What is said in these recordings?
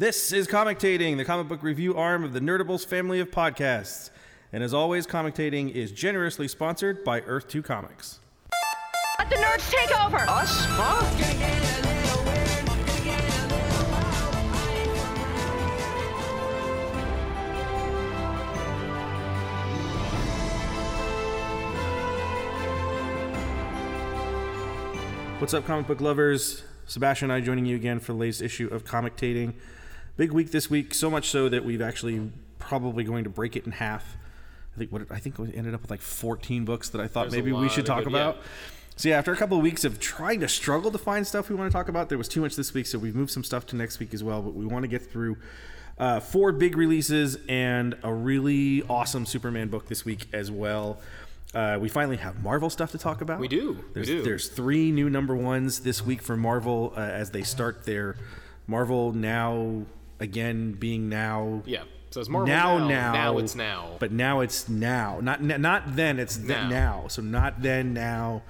This is Commentating, the comic book review arm of the Nerdables family of podcasts. And as always, Commentating is generously sponsored by Earth 2 Comics. Let the nerds take over! Us? Huh? What's up, comic book lovers? Sebastian and I joining you again for the latest issue of Commentating. Big week this week, so much so that we've actually probably going to break it in half. I think what I think we ended up with like 14 books that I thought There's maybe we should talk good- about. yeah. So yeah, after a couple of weeks of trying to struggle to find stuff we want to talk about, there was too much this week, so we've moved some stuff to next week as well. But we want to get through uh, four big releases and a really awesome Superman book this week as well. Uh, we finally have Marvel stuff to talk about. We do. We There's, do. there's three new number ones this week for Marvel uh, as they start their Marvel now again being now. Yeah. So it's Marvel now, now. now, Now it's now. But now it's now, not not then. It's th- Now. now. So not then, now.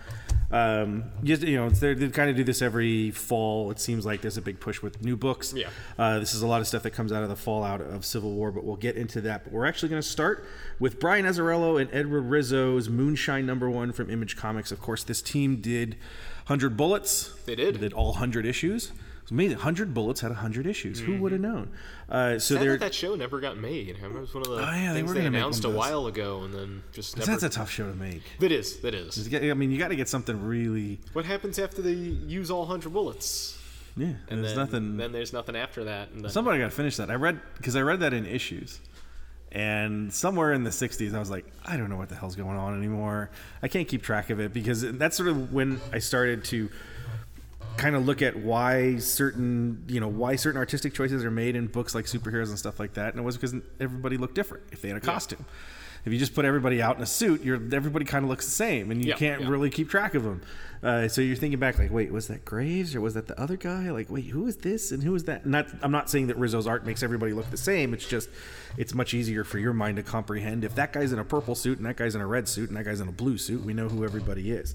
Um, just you know, it's, they're- kind of do this every fall. It seems like there's a big push with new books. Yeah. Uh, this is a lot of stuff that comes out of the fallout of Civil War, but we'll get into that. But we're actually going to start with Brian Azzarello and Edward Risso's Moonshine number one from Image Comics. Of course, this team did 100 Bullets. They did. Did all 100 issues. It's amazing. 100 Bullets had 100 issues. Who would have known? Uh, so that that show never got made. I remember it was one of the Oh, yeah, things were they, announced a one of those. while ago, and then just never. That's a tough show to make. It is. It is. I mean, you got to get something really. What happens after they use all hundred bullets? Yeah, And there's then, nothing. Then there's nothing after that. And then, Somebody got to finish that. I read because I read that in issues, and somewhere in the '60s, I was like, I don't know what the hell's going on anymore. I can't keep track of it because that's sort of when I started to kind of look at why certain you know why certain artistic choices are made in books like superheroes and stuff like that and it was because everybody looked different if they had a costume if you just put everybody out in a suit you're everybody kind of looks the same and you Yeah, can't yeah. really keep track of them uh, so you're thinking back like wait was that graves or was that the other guy like wait who is this and who is that not i'm not saying that risso's art makes everybody look the same it's just it's much easier for your mind to comprehend if that guy's in a purple suit and that guy's in a red suit and that guy's in a blue suit we know who everybody is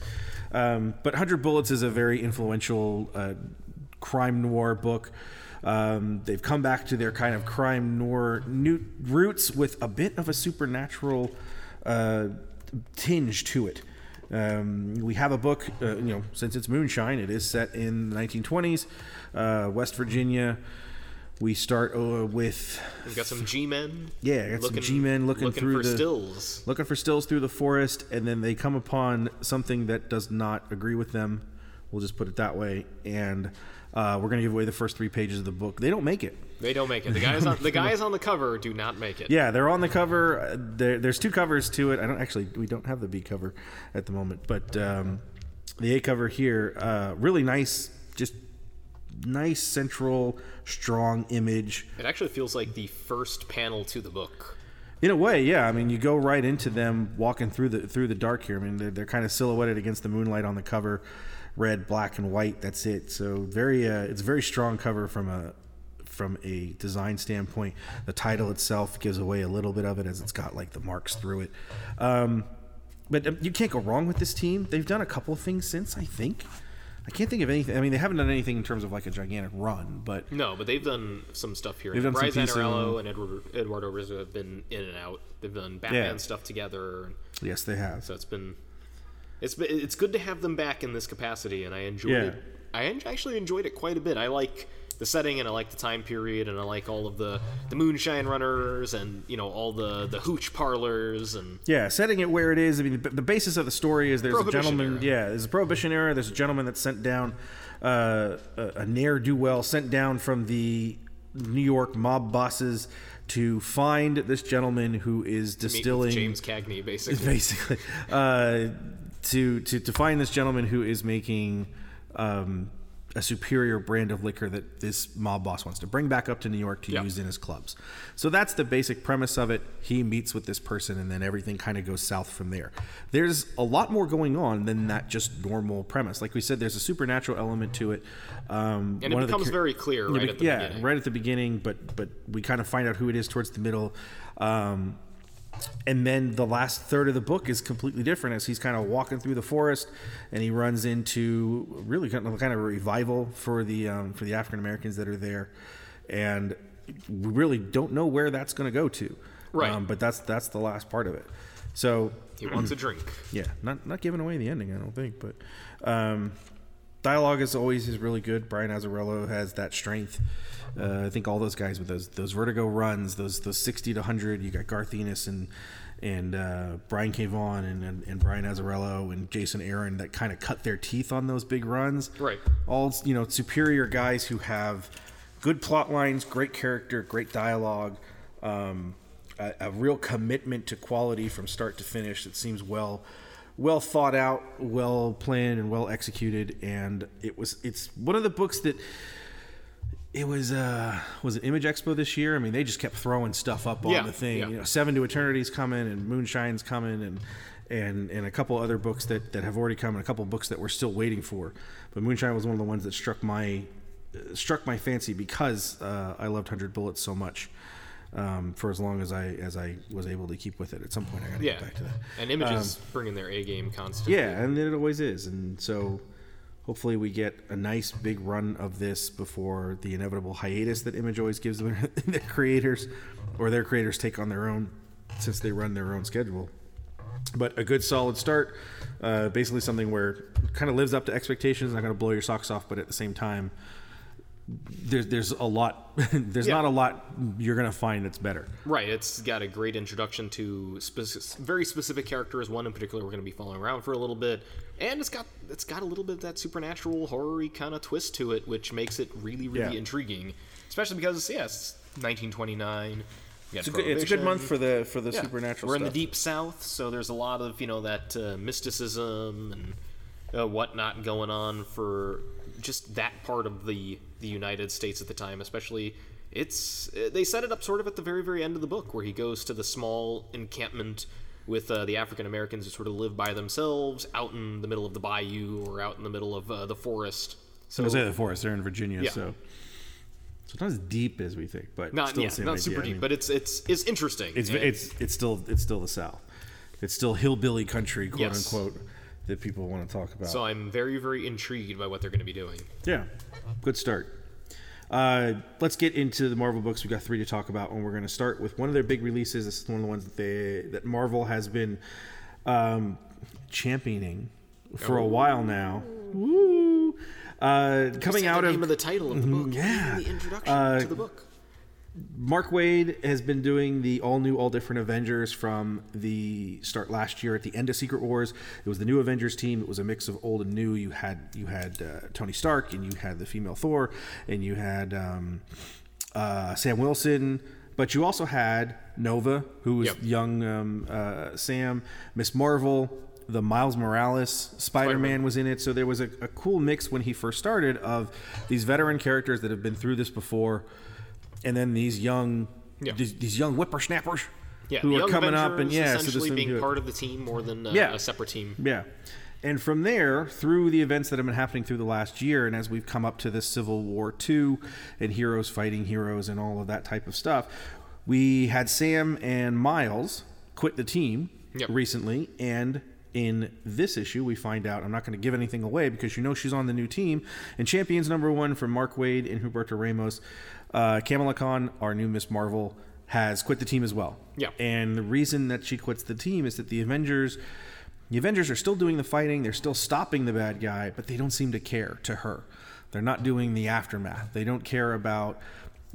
um, but 100 bullets is a very influential uh, crime noir book. Um, they've come back to their kind of crime noir new roots with a bit of a supernatural uh, tinge to it. Um, we have a book, uh, you know, since it's Moonshine, it is set in the 1920s, uh, West Virginia. We start uh, with We've got some G-men. Yeah, got some G-men looking through for the- stills. looking for stills through the forest, and then they come upon something that does not agree with them. We'll just put it that way. And uh, we're going to give away the first three pages of the book. They don't make it. They don't make it. The guys on the guys on the cover do not make it. Yeah, they're on the cover. Uh, There, there's two covers to it. I don't actually. We don't have the B cover at the moment, but um, the A cover here, uh, really nice. Just nice central, strong image. It actually feels like the first panel to the book. In a way, yeah. I mean, you go right into them walking through the through the dark here. I mean, they're, they're kind of silhouetted against the moonlight on the cover, red, black, and white. That's it. So very, uh, it's a very strong cover from a from a design standpoint. The title itself gives away a little bit of it as it's got like the marks through it. Um, but um, you can't go wrong with this team. They've done a couple of things since. I think. I can't think of anything. I mean, they haven't done anything in terms of like a gigantic run, but No, but they've done some stuff here. They've done Bryce pieces. Azzarello and Edward, Eduardo Risso have been in and out. They've done Batman Yeah. stuff together. yes, they have. So it's been it's it's good to have them back in this capacity, and I enjoyed Yeah. it. I actually enjoyed it quite a bit. I like the setting, and I like the time period, and I like all of the the moonshine runners, and you know all the the hooch parlors, and Yeah, setting it where it is. I mean, the, the basis of the story is there's a gentleman. era. Yeah, there's a prohibition era. There's a gentleman that's sent down, uh, a, a ne'er do well, sent down from the New York mob bosses to find this gentleman who is distilling James Cagney, basically. basically uh, to, to to find this gentleman who is making um, a superior brand of liquor that this mob boss wants to bring back up to New York to Yeah. use in his clubs. So that's the basic premise of it. He meets with this person, and then everything kind of goes south from there. There's a lot more going on than that just normal premise. Like we said, there's a supernatural element to it. Um, And one it of the becomes very clear right at the yeah, beginning. right at the beginning, but but we kind of find out who it is towards the middle. Um, and then the last third of the book is completely different as he's kind of walking through the forest and he runs into really kind of, kind of a revival for the um, for the African Americans that are there and we really don't know where that's going to go to. Right. Um, but that's that's the last part of it. So He wants a drink. yeah, not not giving away the ending, I don't think, but um, dialogue is always is really good. Brian Azzarello has that strength. Uh, I think all those guys with those those vertigo runs, those those sixty to hundred. You got Garth Ennis and and uh, Brian K. Vaughan and, and, and Brian Azzarello and Jason Aaron that kind of cut their teeth on those big runs. Right. All you know, superior guys who have good plot lines, great character, great dialogue. Um, a, a real commitment to quality from start to finish that seems well well thought out well planned and well executed. And it was it's one of the books that it was uh was an image expo this year? I mean they just kept throwing stuff up on Yeah, the thing. yeah. you know seven to eternity's coming and moonshine's coming and and and a couple other books that that have already come and a couple books that we're still waiting for. But moonshine was one of the ones that struck my uh, struck my fancy because uh, i loved 100 bullets so much um, for as long as I as I was able to keep with it. At some point, I got to Yeah. get back to that. And Images bringing their A game constantly. Yeah, and it always is. And so hopefully we get a nice big run of this before the inevitable hiatus that Image always gives their, their creators or their creators take on their own since they run their own schedule. But a good solid start, uh, basically something where kind of lives up to expectations, not going to blow your socks off, but at the same time, there's there's a lot there's Yeah. not a lot you're going to find that's better. Right, it's got a great introduction to speci- very specific characters. One in particular we're going to be following around for a little bit, and it's got it's got a little bit of that supernatural horror kind of twist to it, which makes it really really Yeah. intriguing. Especially because yes, 1929. It's a good, it's a good month for the for the Yeah. supernatural. We're in the deep south, so there's a lot of you know that uh, mysticism and uh, whatnot going on for just that part of the the United States at the time. Especially, it's uh, they set it up sort of at the very very end of the book where he goes to the small encampment with uh, the African Americans who sort of live by themselves out in the middle of the bayou or out in the middle of uh, the forest. So I at the forest. They're in Virginia, Yeah. so so it's not as deep as we think, but not still yeah, not idea. super I deep, mean, but it's it's it's interesting. it's it's it's still it's still the South. It's still hillbilly country, quote Yes. unquote, that people want to talk about. so I'm very very intrigued by what they're going to be doing. yeah, good start. Uh, let's get into the Marvel books. We've got three to talk about, and we're going to start with one of their big releases. This is one of the ones that they that Marvel has been um, championing for a while now. Woo! Uh, coming out the of of the title of the book, yeah. the introduction Uh, to the book. Mark Waid has been doing the all new, all different Avengers from the start last year at the end of Secret Wars. It was the new Avengers team. It was a mix of old and new. You had you had uh, Tony Stark and you had the female Thor and you had um, uh, Sam Wilson. But you also had Nova, who was Yep. young um, uh, Sam, Miss Marvel, the Miles Morales Spider Man Spider-Man. was in it. So there was a, a cool mix when he first started of these veteran characters that have been through this before, and then these young, Yeah. these, these young whippersnappers Yeah, who are coming up and yeah, essentially this being part of the team more than uh, Yeah. a separate team. yeah. And from there, through the events that have been happening through the last year, and as we've come up to this Civil War two and heroes fighting heroes and all of that type of stuff, we had Sam and Miles quit the team Yep. recently. And in this issue, we find out I'm not going to give anything away because you know she's on the new team. And Champions number one from Mark Waid and Humberto Ramos, uh, Kamala Khan, our new Miss Marvel, has quit the team as well. Yeah. And the reason that she quits the team is that the Avengers the Avengers are still doing the fighting, they're still stopping the bad guy, but they don't seem to care to her. They're not doing the aftermath. They don't care about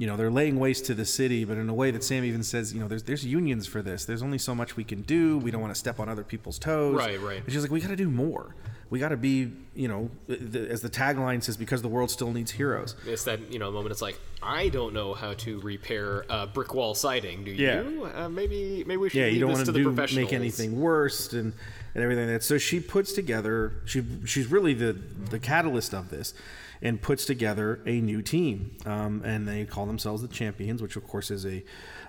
you know, they're laying waste to the city, but in a way that Sam even says, you know, there's there's unions for this. There's only so much we can do. We don't want to step on other people's toes. Right, right. And she's like, we got to do more. We got to be, you know, the, as the tagline says, because the world still needs heroes. It's that you know moment. It's like I don't know how to repair a brick wall siding. Do Yeah. you? Uh, maybe maybe we should yeah, you don't want to to do make anything worse and and everything like that. So she puts together she she's really the the catalyst of this, and puts together a new team. Um, and they call themselves the Champions, which of course is a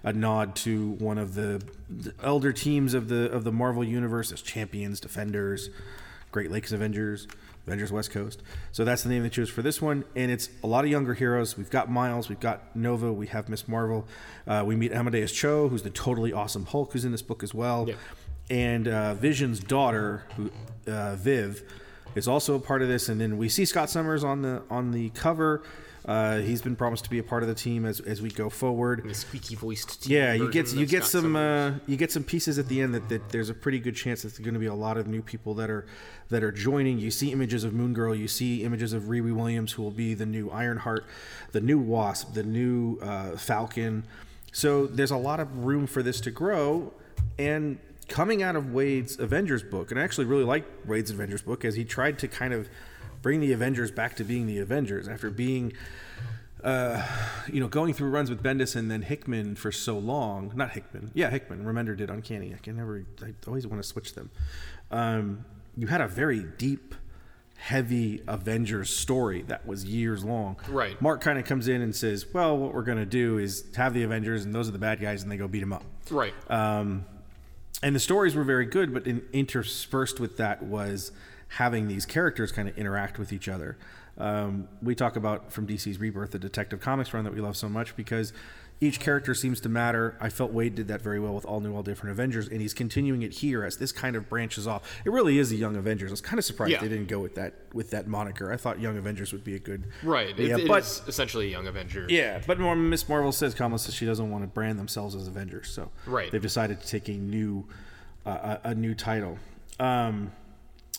a nod to one of the, the elder teams of the of the Marvel universe as Champions, Defenders, Great Lakes Avengers. Avengers West Coast. So that's the name they chose for this one. And it's a lot of younger heroes. We've got Miles, we've got Nova, we have Miss Marvel. Uh, we meet Amadeus Cho, who's the totally awesome Hulk, who's in this book as well. And uh, Vision's daughter, who uh, Viv, is also a part of this. And then we see Scott Summers on the on the cover. Uh, he's been promised to be a part of the team as, as we go forward. The squeaky voiced. Yeah, you get you get some uh, you get some pieces at the end that, that there's a pretty good chance that there's going to be a lot of new people that are that are joining. You see images of Moon Girl, you see images of Riri Williams, who will be the new Ironheart, the new Wasp, the new uh, Falcon. So there's a lot of room for this to grow, and coming out of Waid's Avengers book, and I actually really like Waid's Avengers book as he tried to kind of bring the Avengers back to being the Avengers after being uh, you know, going through runs with Bendis and then Hickman for so long. Not Hickman, yeah, Hickman. Remender did Uncanny. I can never. I always want to switch them. Um, you had a very deep, heavy Avengers story that was years long. Right. Mark kind of comes in and says, "Well, what we're going to do is have the Avengers, and those are the bad guys, and they go beat them up." Right. Um, and the stories were very good, but in, interspersed with that was having these characters kind of interact with each other. Um, we talk about from DC's Rebirth, the Detective Comics run that we love so much because each character seems to matter. I felt Waid did that very well with all new, all different Avengers, and he's continuing it here as this kind of branches off. It really is a Young Avengers. I was kind of surprised Yeah. they didn't go with that with that moniker. I thought Young Avengers would be a good right. Yeah, it but is essentially a young Avenger. yeah, but Miss Marvel says Kamala says she doesn't want to brand themselves as Avengers, so Right. they've decided to take a new uh, a, a new title. Um,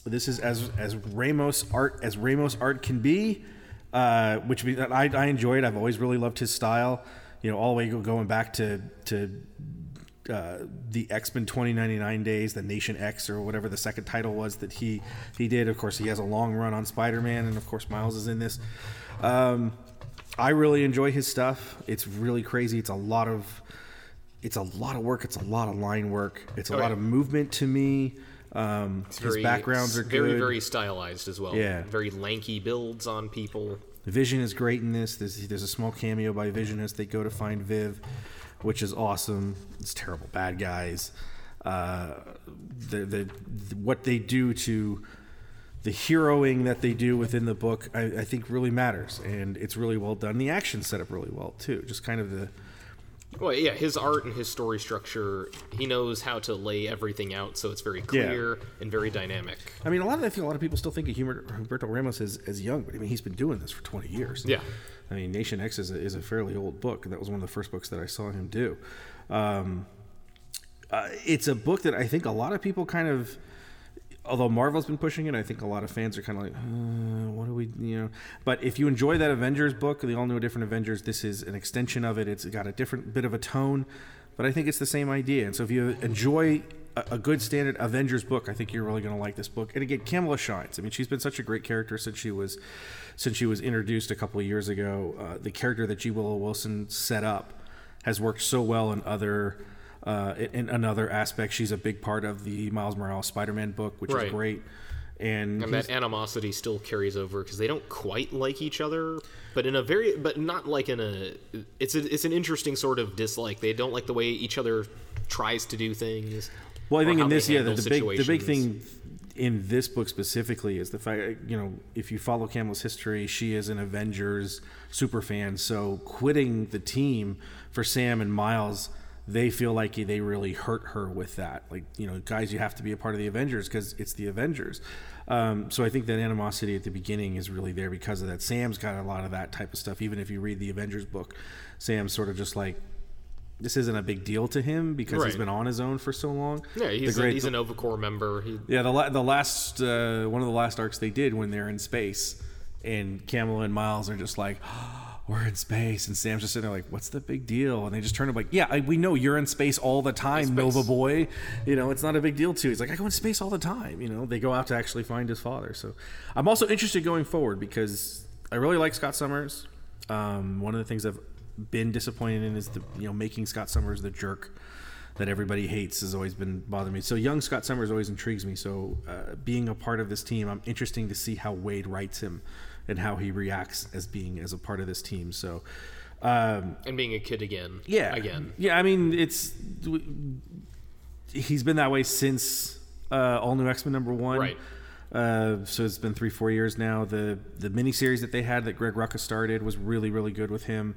this is as as Ramos art as Ramos art can be, uh, which I, I enjoy it. I've always really loved his style. You know, all the way going back to to uh, the X Men 2099 days, the Nation X or whatever the second title was that he he did. Of course, he has a long run on Spider Man, and of course, Miles is in this. Um, I really enjoy his stuff. It's really crazy. It's a lot of it's a lot of work. It's a lot of line work. It's a Oh, lot yeah. of movement to me. Um, his Very- backgrounds are very good. very stylized as well. Yeah. Very lanky builds on people. Vision is great in this. There's, there's a small cameo by Vision as they go to find Viv, which is awesome. It's terrible bad guys. Uh, the, the what they do to the heroing that they do within the book, I, I think really matters, and it's really well done. The action set up really well too. Just kind of the Well, yeah, his art and his story structure, he knows how to lay everything out so it's very clear and very dynamic. I mean, a lot of I think a lot of people still think of Humber- Humberto Ramos as, as young, but I mean, he's been doing this for 20 years. Yeah. I mean, Nation X is a, is a fairly old book, and that was one of the first books that I saw him do. Um, uh, it's a book that I think a lot of people kind of, although Marvel's been pushing it, I think a lot of fans are kind of like, uh, what do we, you know? But if you enjoy that Avengers book, the All New Different Avengers, this is an extension of it. It's got a different bit of a tone, but I think it's the same idea. And so if you enjoy a, a good standard Avengers book, I think you're really going to like this book. And again, Kamala shines. I mean, she's been such a great character since she was since she was introduced a couple of years ago. Uh, the character that G. Willow Wilson set up has worked so well in other uh, in, another aspect. She's a big part of the Miles Morales Spider-Man book, which Right. is great. And, And that animosity still carries over because they don't quite like each other, but in a very, but not like in a. It's a, it's an interesting sort of dislike. They don't like the way each other tries to do things. Well, I think in this, yeah, the, the big the big thing in this book specifically is the fact, you know, if you follow Kamala's history, she is an Avengers super fan. So quitting the team for Sam and Miles, they feel like they really hurt her with that. Like, you know, guys, you have to be a part of the Avengers because it's the Avengers. Um, so I think that animosity at the beginning is really there because of that. Sam's got a lot of that type of stuff. Even if you read the Avengers book, Sam's sort of just like. This isn't a big deal to him because he's been on his own for so long. Yeah, he's, a, great- he's a Nova Corps member. He, yeah, the la- the last uh, one of the last arcs they did when they're in space, and Kamala and Miles are just like, "We're in space," and Sam's just sitting there like, "What's the big deal?" And they just turn to him like, "Yeah, I, we know you're in space all the time. Nova boy. You know, it's not a big deal to." you." He's like, "I go in space all the time." You know, they go out to actually find his father. So, I'm also interested going forward because I really like Scott Summers. Um, one of the things I've been disappointed in is the you know making Scott Summers the jerk that everybody hates has always been bothering me. So young Scott Summers always intrigues me. So uh, being a part of this team, I'm interesting to see how Waid writes him and how he reacts as being as a part of this team. So um, and being a kid again. yeah, Again. yeah. I mean, it's he's been that way since uh, All New X Men number one. Right. Uh, so it's been three, four years now. The the miniseries that they had that Greg Rucka started was really, really good with him.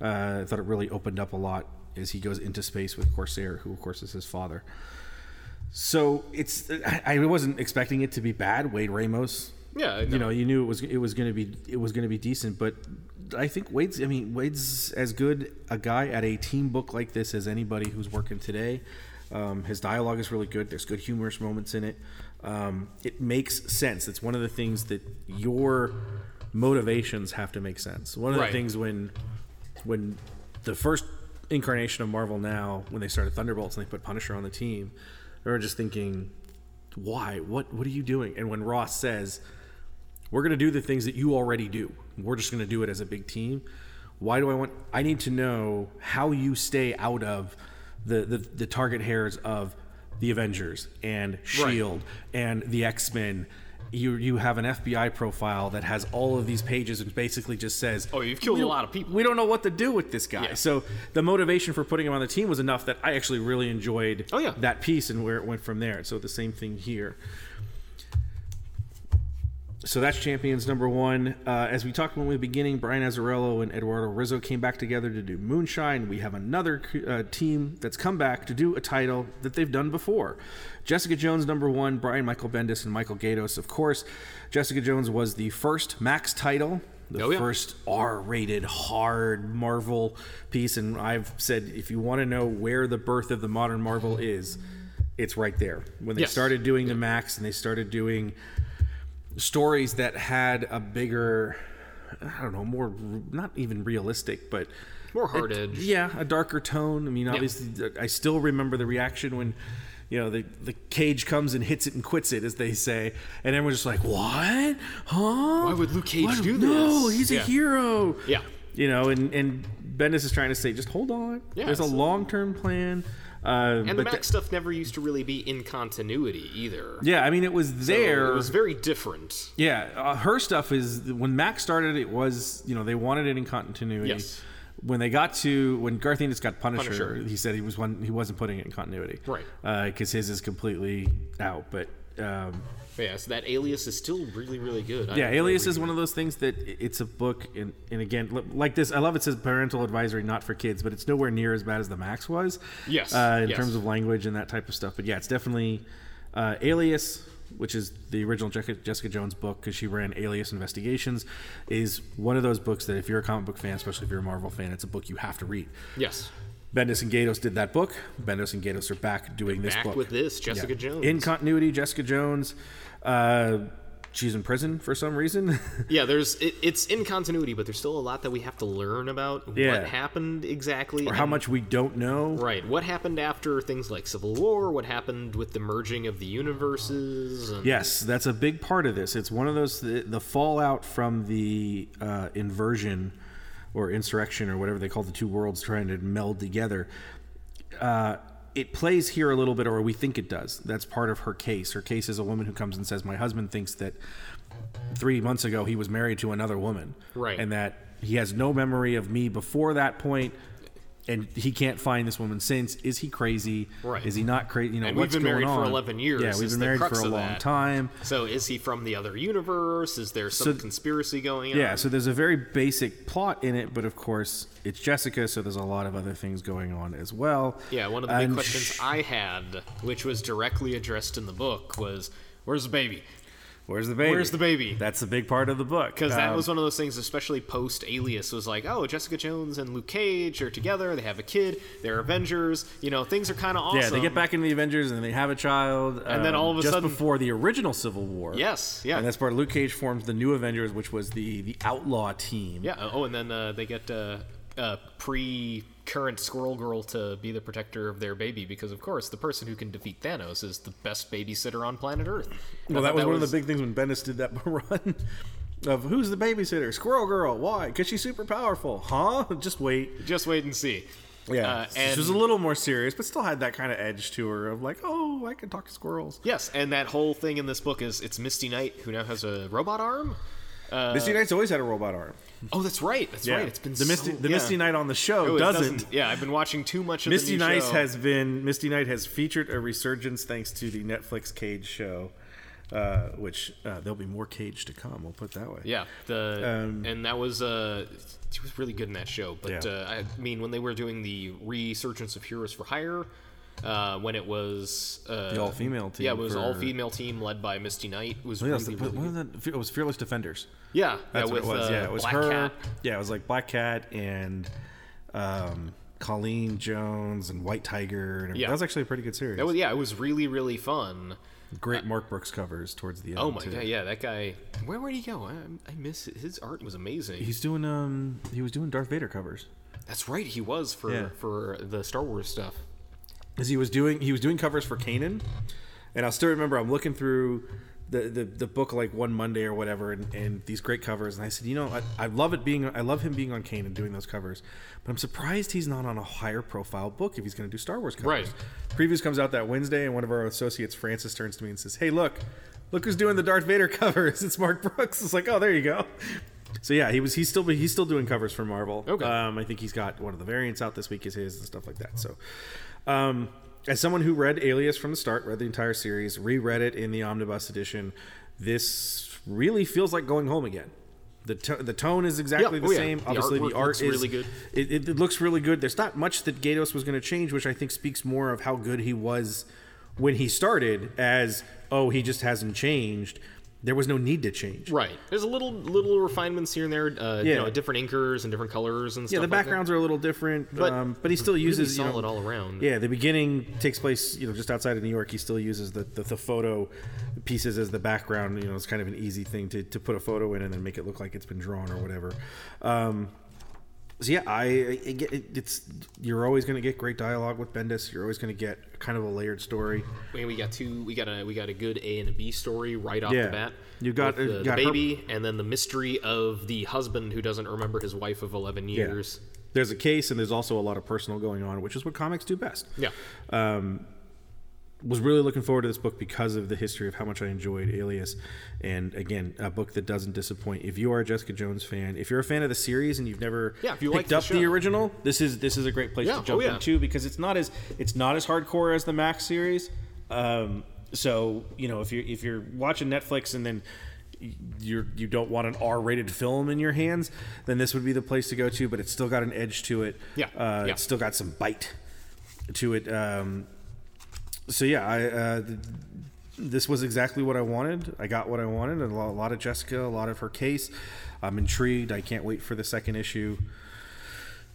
Uh, I thought it really opened up a lot as he goes into space with Corsair, who of course is his father. So it's I, I wasn't expecting it to be bad. Waid Ramos, Yeah. you know, you knew it was it was going to be it was going to be decent, but I think Waid's. I mean, Waid's as good a guy at a team book like this as anybody who's working today. Um, his dialogue is really good. There's good humorous moments in it. Um, it makes sense. It's one of the things that your motivations have to make sense. One of Right. the things when when the first incarnation of Marvel now, when they started Thunderbolts and they put Punisher on the team, they were just thinking, why? What what are you doing? And when Ross says, we're going to do the things that you already do. We're just going to do it as a big team. Why do I want? I need to know how you stay out of the the, the target hairs of the Avengers and Shield E and the X Men. You you have an FBI profile that has all of these pages and basically just says, Oh, you've killed a lot of people." We don't know what to do with this guy." Yeah. So the motivation for putting him on the team was enough that I actually really enjoyed Oh, yeah. that piece and where it went from there. So the same thing here so that's champions number one. Uh, as we talked when we were beginning, Brian Azzarello and Eduardo Risso came back together to do Moonshine. We have another uh, team that's come back to do a title that they've done before. Jessica Jones number one, Brian Michael Bendis and Michael Gaydos. Of course, Jessica Jones was the first Max title. The Oh, yeah. first R-rated hard Marvel piece, and I've said if you want to know where the birth of the modern Marvel is, it's right there. When they Yes. started doing the Max and they started doing stories that had a bigger i don't know more not even realistic but More hard edge. yeah a darker tone. I mean obviously i still remember the reaction when you know the the cage comes and hits it and quits it as they say. And everyone's just like what? Huh? Why would Luke Cage What? do this? no he's a hero. Yeah. you know and and bendis is trying to say just hold on. Yeah, there's a long-term plan uh, And the Max th- stuff never used to really be in continuity either. yeah i mean it was So there It was very different. Yeah, uh, her stuff is when Max started. It was you know they wanted it in continuity. Yes. When they got to when Garth Ennis got Punisher, Punisher. he said he was one he wasn't putting it in continuity, Right. Because his is completely out. But um, But yeah, so that Alias is still really, really good. I yeah, Alias is one of those things that it's a book, and, and again, like this, I love it says parental advisory, not for kids, but it's nowhere near as bad as the Max was. Yes, uh, in yes. terms of language and that type of stuff. But yeah, it's definitely uh, Alias, which is the original Jessica, Jessica Jones book because she ran Alias Investigations, is one of those books that if you're a comic book fan, especially if you're a Marvel fan, it's a book you have to read. Yes. Bendis and Gaydos did that book. Bendis and Gaydos are back doing this Back book with this, Jessica Jones. in continuity. Jessica Jones, uh, she's in prison for some reason. Yeah, there's it, it's in continuity, but there's still a lot that we have to learn about Yeah. what happened exactly, or how and- much we don't know. Right, what happened after things like Civil War? What happened with the merging of the universes? And, Yes, that's a big part of this. It's one of those the, the fallout from the uh, inversion or insurrection or whatever they call the two worlds trying to meld together. Uh, it plays here a little bit, or we think it does. That's part of her case. Her case is a woman who comes and says, "My husband thinks that three months ago he was married to another woman, Right. and that he has no memory of me before that point." And he can't find this woman since. Is he crazy? Right. Is he not crazy? You know, And we've been going married for 11 years Yeah, we've been married for a long that. time. So is he from the other universe? Is there some So- conspiracy going on? Yeah, so there's a very basic plot in it, but of course it's Jessica, so there's a lot of other things going on as well. Yeah, one of the big And questions sh- I had, which was directly addressed in the book, was where's the baby? Where's the baby? Where's the baby? That's a big part of the book Because that Um, was one of those things, especially post Alias, was like, oh, Jessica Jones and Luke Cage are together. They have a kid. They're Avengers. You know, things are kind of awesome. Yeah, they get back into the Avengers and they have a child. And then um, all of a sudden just sudden- before the original Civil War. Yes, yeah. And that's part. Luke Cage forms the new Avengers, which was the the outlaw team. Yeah. Oh, and then uh, they get uh, uh, pre-current Squirrel Girl to be the protector of their baby because, of course, the person who can defeat Thanos is the best babysitter on planet Earth. I Well, that thought was one of the big things when Bendis did that run. Of who's the babysitter? Squirrel Girl. Why? Because she's super powerful. Huh? Just wait. Just wait and see. Yeah, Uh, and she was a little more serious, but still had that kind of edge to her of like, oh, I can talk to squirrels. yes, and that whole thing in this book is it's Misty Knight who now has a robot arm. Uh, Misty Knight's always had a robot arm. Oh, that's right. That's right. It's been the Misty so- the yeah. Misty Knight on the show Oh, it doesn't. Yeah, I've been watching too much of Misty Knight has been Misty Knight has featured a resurgence thanks to the Netflix Cage show, uh, which uh, there'll be more Cage to come. We'll put it that way. Yeah, the Um, and that was uh, was really good in that show. But Yeah. uh, I mean, when they were doing the resurgence of Heroes for Hire, uh, when it was uh, The all-female team Yeah, it was for- all female team led by Misty Knight. It was Oh, yeah, it was, really, the- really was that? It was Fearless Defenders. yeah, That's yeah, what with it was. uh, yeah, it was Black her. Cat. Yeah, it was like Black Cat and um, Colleen Jones and White Tiger. And. Yeah. That was actually a pretty good series. That was, yeah, it was really really fun. Great Mark Brooks covers towards the end. Oh my too. god, yeah, that guy. Where would he go? I, I miss it. His art was amazing. He's doing um he was doing Darth Vader covers. That's right, he was for Yeah. for the Star Wars stuff. As he was doing he was doing covers for Kanan, and I still remember I'm looking through the, the, the book like one Monday or whatever, and, and these great covers, and I said, you know, I, I love it being I love him being on Kanan doing those covers, but I'm surprised he's not on a higher profile book if he's going to do Star Wars covers. Right. Previews comes out that Wednesday, and one of our associates, Francis, turns to me and says, "Hey, look, look who's doing the Darth Vader covers. It's Mark Brooks." It's like, oh, there you go. So yeah, he was he's still he's still doing covers for Marvel. Okay. Um, I think he's got one of the variants out this week is his and stuff like that. So, um, as someone who read Alias from the start, read the entire series, reread it in the omnibus edition, this really feels like going home again. The, to- the tone is exactly Yeah. the Oh, yeah. same. The Obviously, the art is really good. It, it, it looks really good. There's not much that Gaydos was going to change, which I think speaks more of how good he was when he started. As oh, he just hasn't changed. There was no need to change. Right. There's a little little refinements here and there. Uh, You know, different inkers and different colors and stuff. Yeah, the like that. backgrounds are a little different, But um, but he still really uses you know, solid all around. Yeah, the beginning takes place you know just outside of New York. He still uses the, the, the photo pieces as the background. You know, it's kind of an easy thing to, to put a photo in and then make it look like it's been drawn or whatever. Um, so yeah, I, it, it's you're always going to get great dialogue with Bendis. You're always going to get kind of a layered story. I mean, we got two. We got a we got a good A and a B story right off Yeah. the bat. You got- the, the got her- baby, and then the mystery of the husband who doesn't remember his wife of eleven years. Yeah. There's a case and there's also a lot of personal going on, which is what comics do best. Yeah. Um, was really looking forward to this book because of the history of how much I enjoyed Alias, and again, a book that doesn't disappoint. If you are a Jessica Jones fan, if you're a fan of the series and you've never Yeah, if you picked the up the, show. original, this is this is a great place Yeah, to jump oh, yeah. into because it's not as it's not as hardcore as the Max series. Um, so you know, if you're if you're watching Netflix and then you're you don't want an R-rated film in your hands, then this would be the place to go to. But it's still got an edge to it. Yeah, uh, yeah. it's still got some bite to it. Um, so yeah, I uh, th- this was exactly what I wanted. I got what I wanted, a lot, a lot of Jessica, a lot of her case. I'm intrigued. I can't wait for the second issue.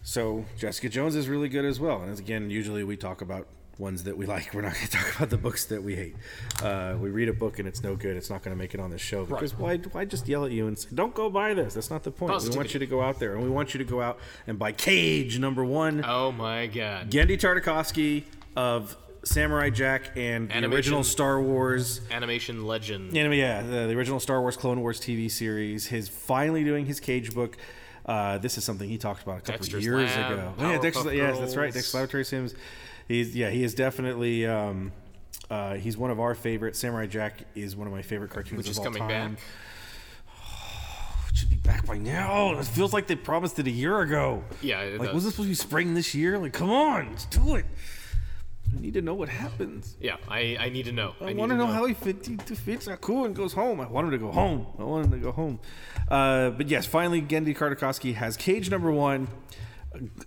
So Jessica Jones is really good as well. And as again, usually we talk about ones that we like. We're not going to talk about the books that we hate. Uh, we read a book and it's no good. It's not going to make it on the show because why? Why just yell at you and say, "Don't go buy this"? That's not the point. We want you to go out there, and we want you to go out and buy Cage number one. Oh my god. Genndy Tartakovsky of Samurai Jack and the original Star Wars. Animation legend. Yeah, yeah, the, the original Star Wars Clone Wars TV series. His finally doing his Cage book. Uh, this is something he talked about a couple Dexter's years Lab, ago. Oh, yeah, Dexter's, yes, that's right. Laboratory Sims. He's yeah, he is definitely. Um, uh, he's one of our favorite. Samurai Jack is one of my favorite cartoons Which of is all coming time. back. It should be back by now. It feels like they promised it a year ago. Yeah, like does. was this supposed to be spring this year? Like, come on, let's do it. I need to know what happens. Yeah, I, I need to know. I, need want to to know, how he fit, he fits Aku and goes home. I want him to go home. I want him to go home. Uh, but yes, finally, Genndy Tartakovsky has Cage number one.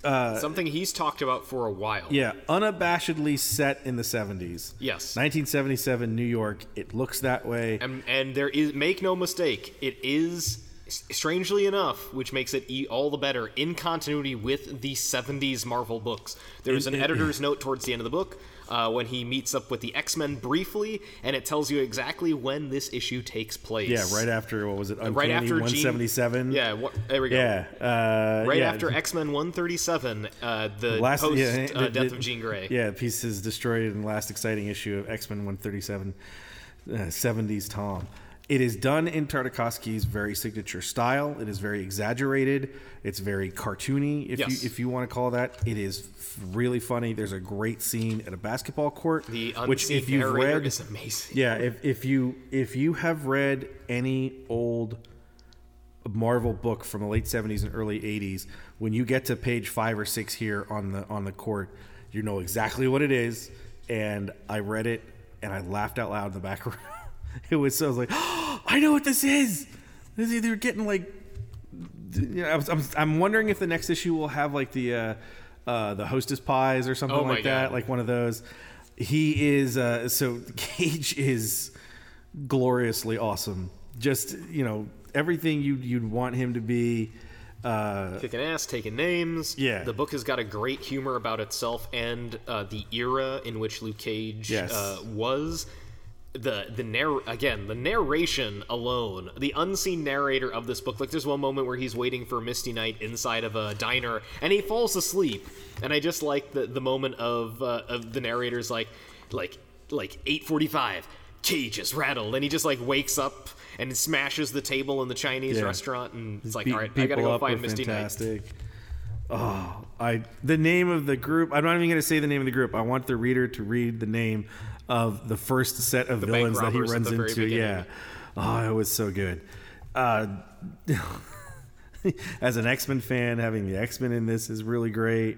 Uh, Something he's talked about for a while. Yeah, unabashedly set in the 70s. Yes. 1977 New York. It looks that way. And, and there is make no mistake, it is strangely enough, which makes it e- all the better in continuity with the 70s Marvel books. There's an it- editor's note towards the end of the book uh, when he meets up with the X-Men briefly, and it tells you exactly when this issue takes place. yeah, right after, what was it? Uncanny right after Jean- 177? Yeah, what, there we go. Yeah. Uh, Right yeah. after X Men 137, uh, the Last, post yeah, uh, the- death the- of Jean Grey. Yeah, the piece is destroyed in the last exciting issue of X Men 137, uh, 70s Tom. It is done in Tartakovsky's very signature style. It is very exaggerated. It's very cartoony, if Yes. you if you want to call that. It is really funny. There's a great scene at a basketball court, The which if you've read, is amazing. yeah, if, if you if you have read any old Marvel book from the late 70s and early 80s, when you get to page 5 or 6 here on the on the court, you know exactly what it is and I read it and I laughed out loud in the back room. it was so I was like, oh, "I know what this is." This is- They're getting like you know, I was, I'm, I'm wondering if the next issue will have like the uh, uh, the Hostess pies or something Oh my like that, God. like one of those. He is uh, so Cage is gloriously awesome. Just you know everything you you'd want him to be. Uh, Kicking ass, taking names. Yeah. The book has got a great humor about itself and uh, the era in which Luke Cage Yes. uh, was. The the narr again the narration alone the unseen narrator of this book like there's one moment where he's waiting for Misty Knight inside of a diner and he falls asleep and I just like the the moment of uh, of the narrator's like like like 8:45 Cage is rattled and he just like wakes up and smashes the table in the Chinese Yeah. restaurant and it's like all right I gotta go find Misty Knight fantastic. Oh, I the name of the group. I'm not even to say the name of the group. I want the reader to read the name of the first set of bank villains that he runs into. beginning. Yeah. Oh, it was so good. Uh, as an X Men fan, having the X Men in this is really great.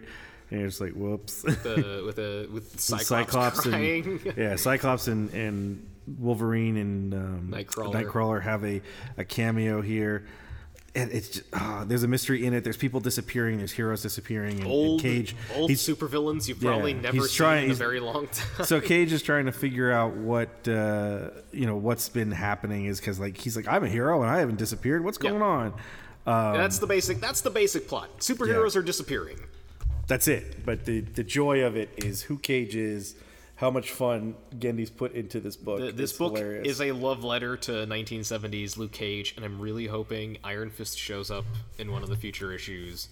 And you're just like, whoops. the, with a with Cyclops, Cyclops crying. and yeah, Cyclops and, and Wolverine and um, Nightcrawler. Nightcrawler have a, a cameo here, and it's just, ah, there's a mystery in it. There's people disappearing. There's heroes disappearing. And, and old Cage, old he's supervillains you've probably yeah, never he's seen trying- in a very long time. so Cage is trying to figure out what uh, you know what's been happening is because like he's like I'm a hero and I haven't disappeared. What's Yeah. going on? Um, that's the basic. That's the basic plot. Superheroes Yeah. are disappearing. that's it. But the the joy of it is who Cage is, how much fun Genndy's put into this book. The- this It's book hilarious. is a love letter to 1970s Luke Cage, and I'm really hoping Iron Fist shows up in one of the future issues.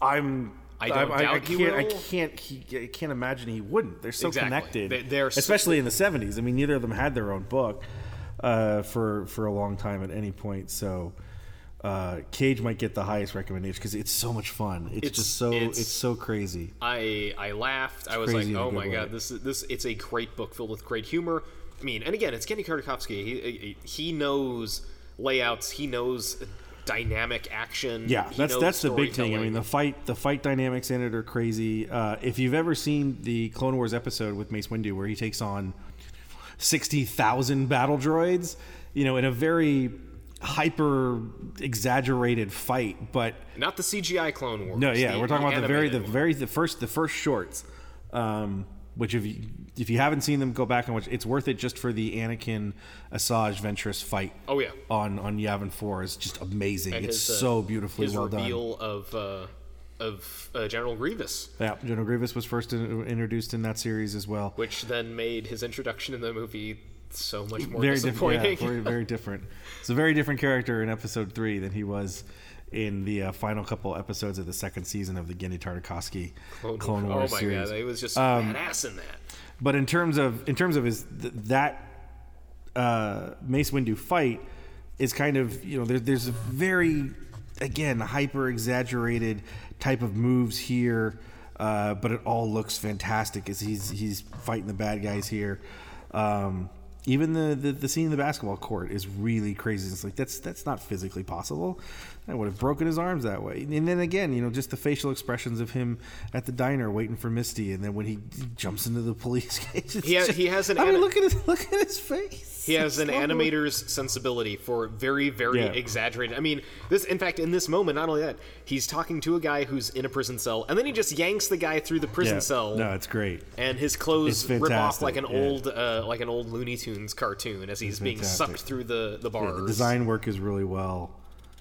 I'm. I don't I, doubt I he can't. I can't. He, I can't imagine he wouldn't. They're so Exactly. connected. They- they're so- especially in the '70s. I mean, neither of them had their own book uh, for for a long time at any point. So uh, Cage might get the highest recommendation because it's so much fun. It's, It's- just so. It's, it's- so crazy. I I laughed. I was like, crazy in a oh my way. god, this is this. It's a great book filled with great humor. I mean, and again, it's Genndy Tartakovsky. He he knows layouts. He knows dynamic action. Yeah, he that's that's the big thing. I mean, the fight the fight dynamics in it are crazy. Uh, if you've ever seen the Clone Wars episode with Mace Windu, where he takes on sixty thousand battle droids, you know, in a very hyper exaggerated fight, but not the CGI Clone Wars. no, yeah, the- we're talking about the very the one. very the first the first shorts. Um, which if you if you haven't seen them, go back and watch. It's worth it just for the Anakin Asajj Ventress fight. Oh, yeah. on on Yavin Four is just amazing. And it's his, uh, so beautifully his well done. reveal of uh, of uh, General Grievous, Yeah, General Grievous was first in, introduced in that series as well. which then made his introduction in the movie so much more Very different. disappointing. Yeah, very, very different. It's a very different character in episode three than he was in the uh, final couple episodes of the second season of the Genndy Tartakovsky Clone, Wars oh my series. god, he was just Um, badass in that. But in terms of in terms of his th- that uh, Mace Windu fight is kind of you know there, there's a very again hyper exaggerated type of moves here, uh, but it all looks fantastic as he's he's fighting the bad guys here. Um, even the, the the scene in the basketball court is really crazy. It's like that's that's not physically possible. I would have broken his arms that way. And then again, you know, just the facial expressions of him at the diner waiting for Misty, and then when he jumps into the police cage, it's He ha- just- he has an I mean, ani- look at his look at his face. He has an so- animator's sensibility for very, very Yeah. exaggerated. I mean, this. In fact, in this moment, not only that, he's talking to a guy who's in a prison cell, and then he just yanks the guy through the prison Yeah. cell, No, it's great. and his clothes rip off like an yeah. old, uh, like an old Looney Tunes cartoon as he's being fantastic. sucked through the the bars. The design work is really well.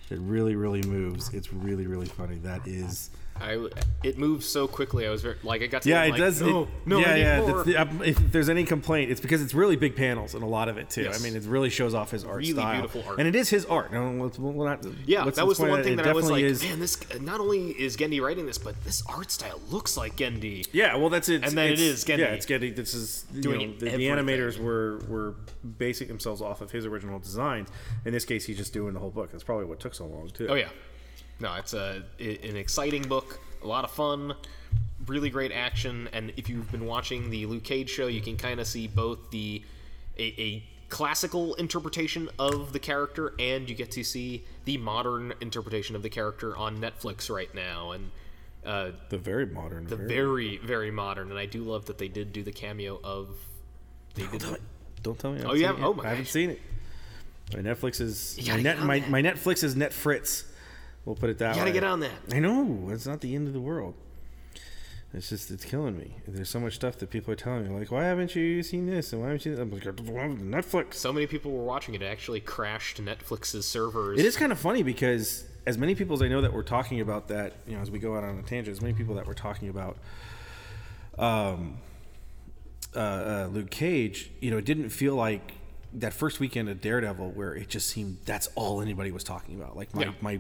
It really, really moves. It's really, really funny. That is. I, it moves so quickly. I was very like I got to Yeah, it end, does. No, it, no, yeah, yeah. the- um, if there's any complaint, it's because it's really big panels and a lot of it too. Yes. I mean, it really shows off his art Really style, beautiful art. and it is his art. No, let's- we'll not- Yeah, that was the one thing it that I was like, is- man, this not only is Genndy writing this, but this art style looks like Genndy. Yeah, well, that's it. And then It's- is Genndy. Yeah, it's Genndy. This is you Doing know, the, the animators were were basing themselves off of his original designs. In this case, he's just doing the whole book. That's probably what took so long too. Oh yeah, no, it's a i- an exciting book, a lot of fun, really great action, and if you've been watching the Luke Cage show, you can kind of see both the a, a classical interpretation of the character, and you get to see the modern interpretation of the character on Netflix right now, and. Uh, the very modern. the very very modern, and I do love that they did do the cameo of. They. Don't tell me. I Oh, haven't you seen haven't- it oh my I haven't seen it. My Netflix is my, net, my, my Netflix is Net Fritz. We'll put it that You gotta way. get on that. I know it's not the end of the world. It's just it's killing me. There's so much stuff that people are telling me, like, why haven't you seen this and why haven't you? I'm like, Netflix. So many people were watching it. It actually crashed Netflix's servers. It is kind of funny because as many people as I know that were talking about that, you know, as we go out on a tangent, as many people that were talking about um, uh, uh, Luke Cage, you know, it didn't feel like that first weekend of Daredevil where it just seemed that's all anybody was talking about. Like my, Yeah. my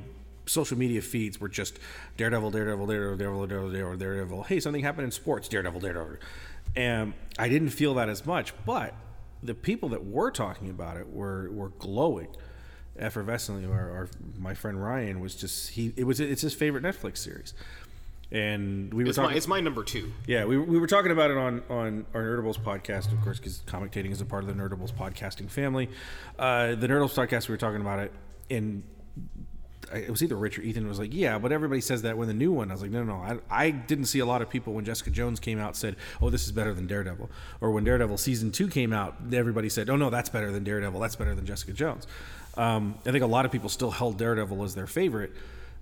social media feeds were just Daredevil, Daredevil, Daredevil, Daredevil, Daredevil, Daredevil, Daredevil. Hey, something happened in sports, Daredevil, Daredevil. And I didn't feel that as much, but the people that were talking about it were were glowing effervescently. Our, our my friend Ryan was just he it was it's his favorite Netflix series. And we were It's talking my, it's my number two. yeah, we, we were talking about it on, on our Nerdables podcast, of course, because Comictating is a part of the Nerdables podcasting family. Uh, the Nerdables podcast, we were talking about it, and it was either Rich or Ethan was like, "Yeah, but everybody says that when the new one." I was like, "No, no, no. I, I didn't see a lot of people when Jessica Jones came out said, "Oh, this is better than Daredevil," or when Daredevil season two came out, everybody said, "Oh no, that's better than Daredevil. That's better than Jessica Jones." Um, I think a lot of people still held Daredevil as their favorite.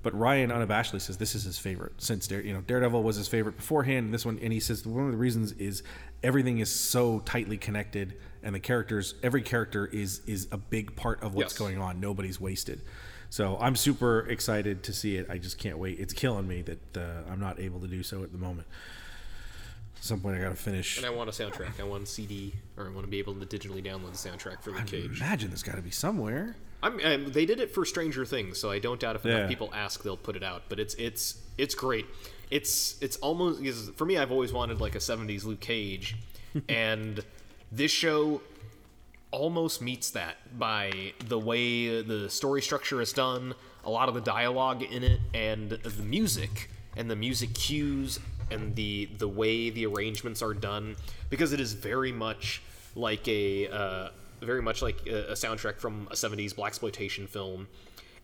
But Ryan unabashedly says this is his favorite since Dare, you know Daredevil was his favorite beforehand. And this one, and he says one of the reasons is everything is so tightly connected, and the characters, every character is is a big part of what's Yes. going on. Nobody's wasted. So I'm super excited to see it. I just can't wait. It's killing me that uh, I'm not able to do so at the moment. At some point, I got to finish. And I want a soundtrack. I want a CD, or I want to be able to digitally download the soundtrack for Luke Cage. Imagine there's got to be somewhere. I'm, um, they did it for Stranger Things, so I don't doubt if Yeah. enough people ask, they'll put it out. But it's it's it's great. It's it's almost for me, I've always wanted like a '70s Luke Cage, and this show almost meets that by the way the story structure is done, a lot of the dialogue in it, and the music and the music cues and the the way the arrangements are done, because it is very much like a uh, very much like a, a soundtrack from a '70s black exploitation film.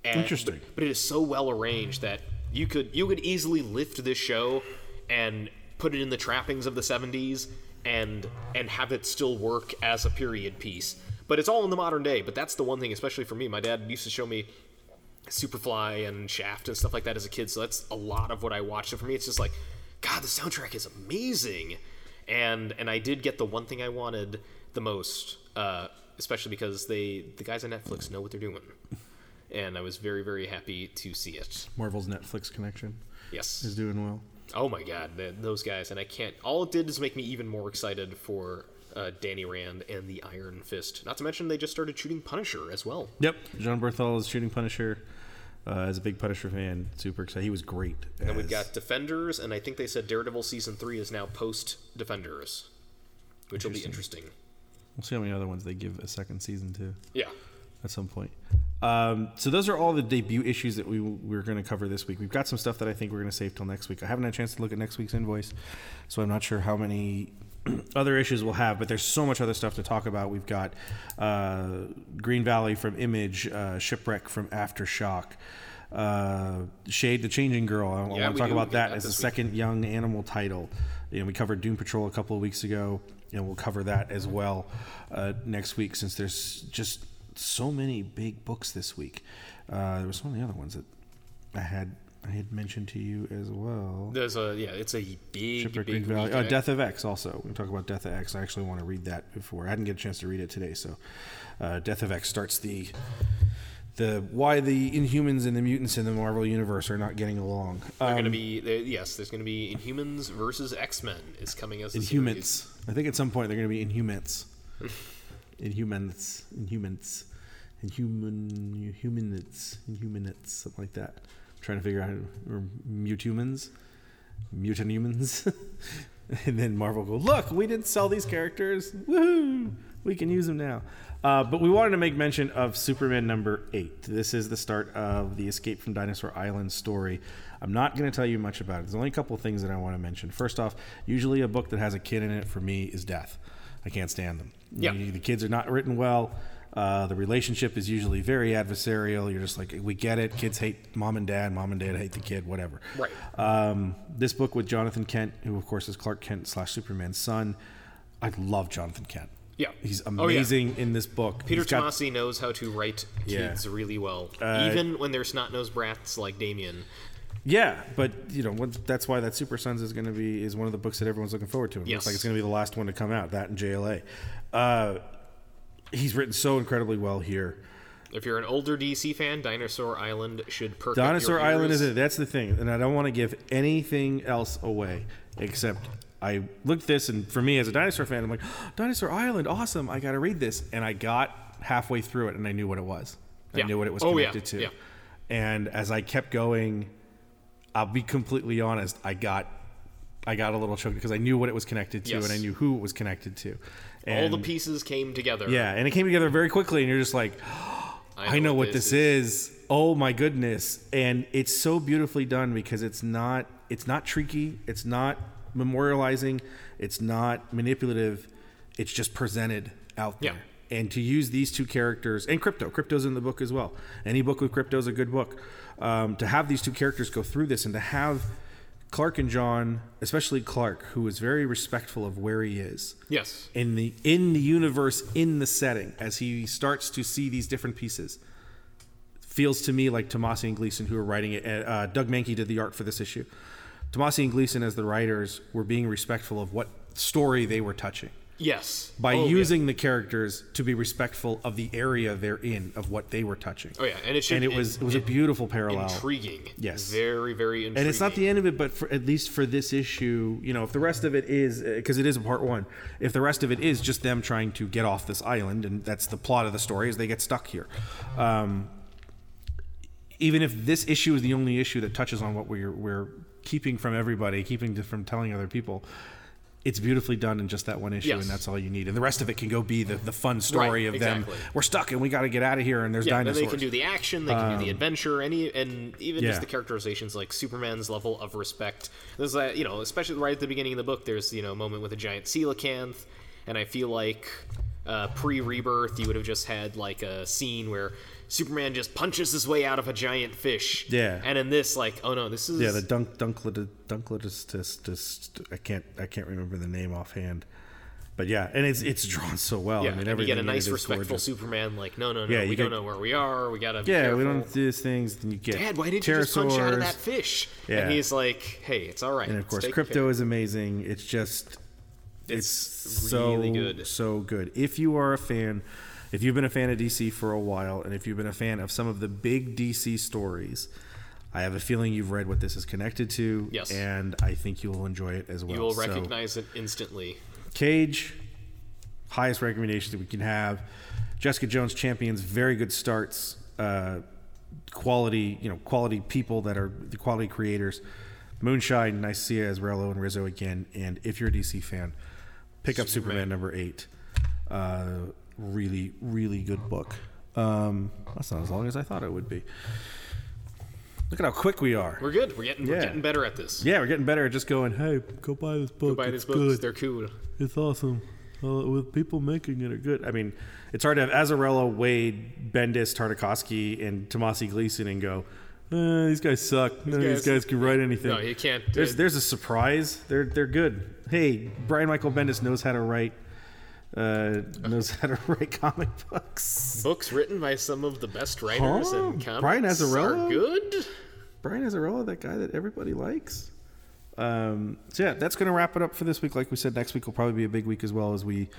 And, Interesting. But, but it is so well arranged that you could you could easily lift this show and put it in the trappings of the 70s and and have it still work as a period piece. But it's all in the modern day. But that's the one thing, especially for me. My dad used to show me Superfly and Shaft and stuff like that as a kid. So that's a lot of what I watched. So for me, it's just like, God, the soundtrack is amazing. And and I did get the one thing I wanted the most, uh, especially because they the guys on Netflix know what they're doing. And I was very very happy to see it. Marvel's Netflix connection Yes. is doing well. Oh my God, th those guys, and I can't. All it did is make me even more excited for uh, Danny Rand and the Iron Fist. Not to mention they just started shooting Punisher as well. Yep, Jon Bernthal is shooting Punisher. Uh, as a big Punisher fan, super excited. He was great. And we've got Defenders, and I think they said Daredevil season three is now post Defenders, which will be interesting. We'll see how many other ones they give a second season to Yeah. at some point. Um, so those are all the debut issues that we we're going to cover this week. We've got some stuff that I think we're going to save till next week. I haven't had a chance to look at next week's invoice, so I'm not sure how many other issues we'll have. But there's so much other stuff to talk about. We've got uh, Green Valley from Image, uh, Shipwreck from Aftershock. Uh, Shade the Changing Girl. I, Yeah, want to talk do. about that that as a week. second young animal title. You know, we covered Doom Patrol a couple of weeks ago, and we'll cover that as well uh, next week since there's just so many big books this week. Uh, there were of the other ones that I had I had mentioned to you as well. There's a yeah, it's a big Shipwreck big Valley. Oh. Death of X also. We can talk about Death of X. I actually want to read that before. I didn't get a chance to read it today, so uh, Death of X starts the the why the Inhumans and the mutants in the Marvel universe are not getting along. They're Um, going to be there- yes. There's going to be Inhumans versus X Men is coming as. Inhumans. I think at some point they're going to be Inhumans. Inhumans. Inhumans. Inhuman. Inhumanites. Inhumanites. Something like that. I'm trying to figure out. Or mutumans. Mutant humans. and then Marvel go, look, we didn't sell these characters. Woohoo! We can use them now. Uh, but we wanted to make mention of Superman number eight. This is the start of the Escape from Dinosaur Island story. I'm not going to tell you much about it. There's only a couple things that I want to mention. First off, usually a book that has a kid in it for me is death. I can't stand them. Yeah. You- the kids are not written well. Uh, the relationship is usually very adversarial. You're just like, we get it. Kids hate mom and dad. Mom and dad hate the kid. Whatever. Right. Um, this book with Jonathan Kent, who of course is Clark Kent slash Superman's son. I love Jonathan Kent. Yeah. He's Oh, yeah. amazing in this book. Peter got- Tomasi knows how to write Yeah. kids really well, Uh, even when they're snot nosed brats like Damian. Yeah, but you know what, that's why that Super Sons is going to be is one of the books that everyone's looking forward to. It Yes. looks like it's going to be the last one to come out. That and JLA. Uh, he's written so incredibly well here. If you're an older DC fan, Dinosaur Island should perk Dinosaur Island is it. That's the thing, and I don't want to give anything else away except I looked this, and for me as a dinosaur fan, I'm like, Dinosaur Island, awesome! I got to read this, and I got halfway through it, and I knew what it was. I Yeah. knew what it was Oh, yeah. connected to. Yeah. And as I kept going, I'll be completely honest, I got. I got a little choked because I knew what it was connected to, Yes. and I knew who it was connected to. All the pieces came together. yeah, and it came together very quickly, and you're just like, I know what this is. Oh my goodness. And it's so beautifully done because it's not it's not tricky, it's not memorializing, it's not manipulative. It's just presented out there. Yeah. And to use these two characters and Krypto, Krypto's in the book as well. Any book with Krypto is a good book. Um, to have these two characters go through this and to have Clark and John, especially Clark, who is very respectful of where he is. Yes. in the in the universe in the setting as he starts to see these different pieces. Feels to me like Tomasi and Gleason who are writing it uh, Doug Mahnke did the art for this issue. Tomasi and Gleason as the writers were being respectful of what story they were touching Yes. by Oh, yeah. using the characters to be respectful of the area they're in of what they were touching Oh yeah, and it should. and it was it was a beautiful parallel intriguing. Yes. Very very intriguing. and it's not the end of it but for at least for this issue you know if the rest of it is because it is a part one if the rest of it is just them trying to get off this island and that's the plot of the story is they get stuck here um, even if this issue is the only issue that touches on what we're we're keeping from everybody keeping from telling other people it's beautifully done in just that one issue Yes. and that's all you need and the rest of it can go be the, the fun story Right, of them we're stuck and we got to get out of here and there's Yeah, dinosaurs they can do the action, they can do the adventure, any and even yeah. just the characterizations, like Superman's level of respect. There's that, you know, especially right at the beginning of the book. There's you know a moment with a giant coelacanth, and I feel like uh, pre-rebirth, you would have just had like a scene where Superman just punches his way out of a giant fish. Yeah. and in this, like, oh no, this is Yeah, the dunk dunklet just I can't I can't remember the name offhand, but yeah, and it's it's drawn so well. yeah. I mean, and you get a nice, respectful gorgeous. Superman. Like, no, no, no, Yeah, we you don't know where we are. We gotta. Yeah, careful. we don't do these things. Then you get Dad, why did you just punch out of that fish? Yeah. And he's like, hey, it's all right. And of course, Krypto care." is amazing. It's just it's, It's so good. so good. If you are a fan, if you've been a fan of DC for a while, and if you've been a fan of some of the big DC stories. I have a feeling you've read what this is connected to, Yes. and I think you will enjoy it as well. You will So- recognize it instantly. Cage, highest recommendations that we can have. Jessica Jones champions very good starts. Uh, quality, you know, quality people that are the quality creators. Moonshine, nice to see Azzarello and Risso again. And if you're a DC fan, pick up Superman, Superman. number eight. Uh, really, really good book. Um, that's not as long as I thought it would be. Look at how quick we are. We're good. We're getting we're getting better at this. yeah, we're getting better at just going. Hey, go buy this book. Go Buy it's these books. good. They're cool. It's awesome. Uh, with people making it are good. I mean, it's hard to have Azzarello, Waid, Bendis, Tartakovsky, and Tomasi Gleason and go, eh, these guys suck. None of these guys- guys can write anything. No, you can't. There's uh, there's a surprise. They're they're good. Hey, Brian Michael Bendis knows how to write. Uh, knows how to write comic books. books written by some of the best writers Huh? in comics Brian Azzarello? are good. Brian Azzarello, that guy that everybody likes. Um, so yeah, that's going to wrap it up for this week. Like we said, next week will probably be a big week as well as we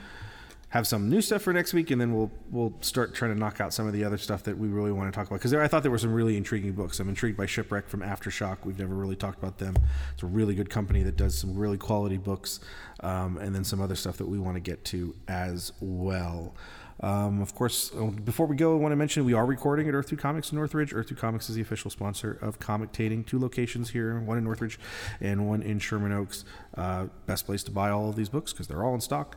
have some new stuff for next week, and then we'll we'll start trying to knock out some of the other stuff that we really want to talk about. Because I thought there were some really intriguing books. I'm intrigued by Shipwreck from Aftershock. We've never really talked about them. It's a really good company that does some really quality books, um, and then some other stuff that we want to get to as well. Um, of course, uh, before we go, I want to mention we are recording at Earth 2 Comics in Northridge. Earth 2 Comics is the official sponsor of Comictating. Two locations here, one in Northridge and one in Sherman Oaks. Uh, best place to buy all of these books because they're all in stock.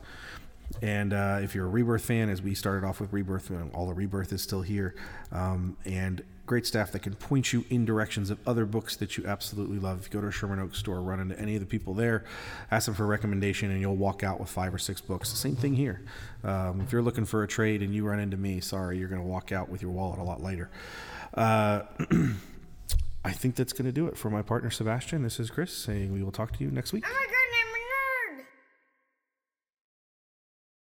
And uh, if you're a Rebirth fan, as we started off with Rebirth, all the Rebirth is still here. Um, and great staff that can point you in directions of other books that you absolutely love. Go to a Sherman Oaks store, run into any of the people there, ask them for a recommendation, and you'll walk out with five or six books. Same thing here. Um, if you're looking for a trade and you run into me, sorry, you're going to walk out with your wallet a lot later. Uh, I think that's going to do it for my partner Sebastian. This is Chris saying we will talk to you next week. Oh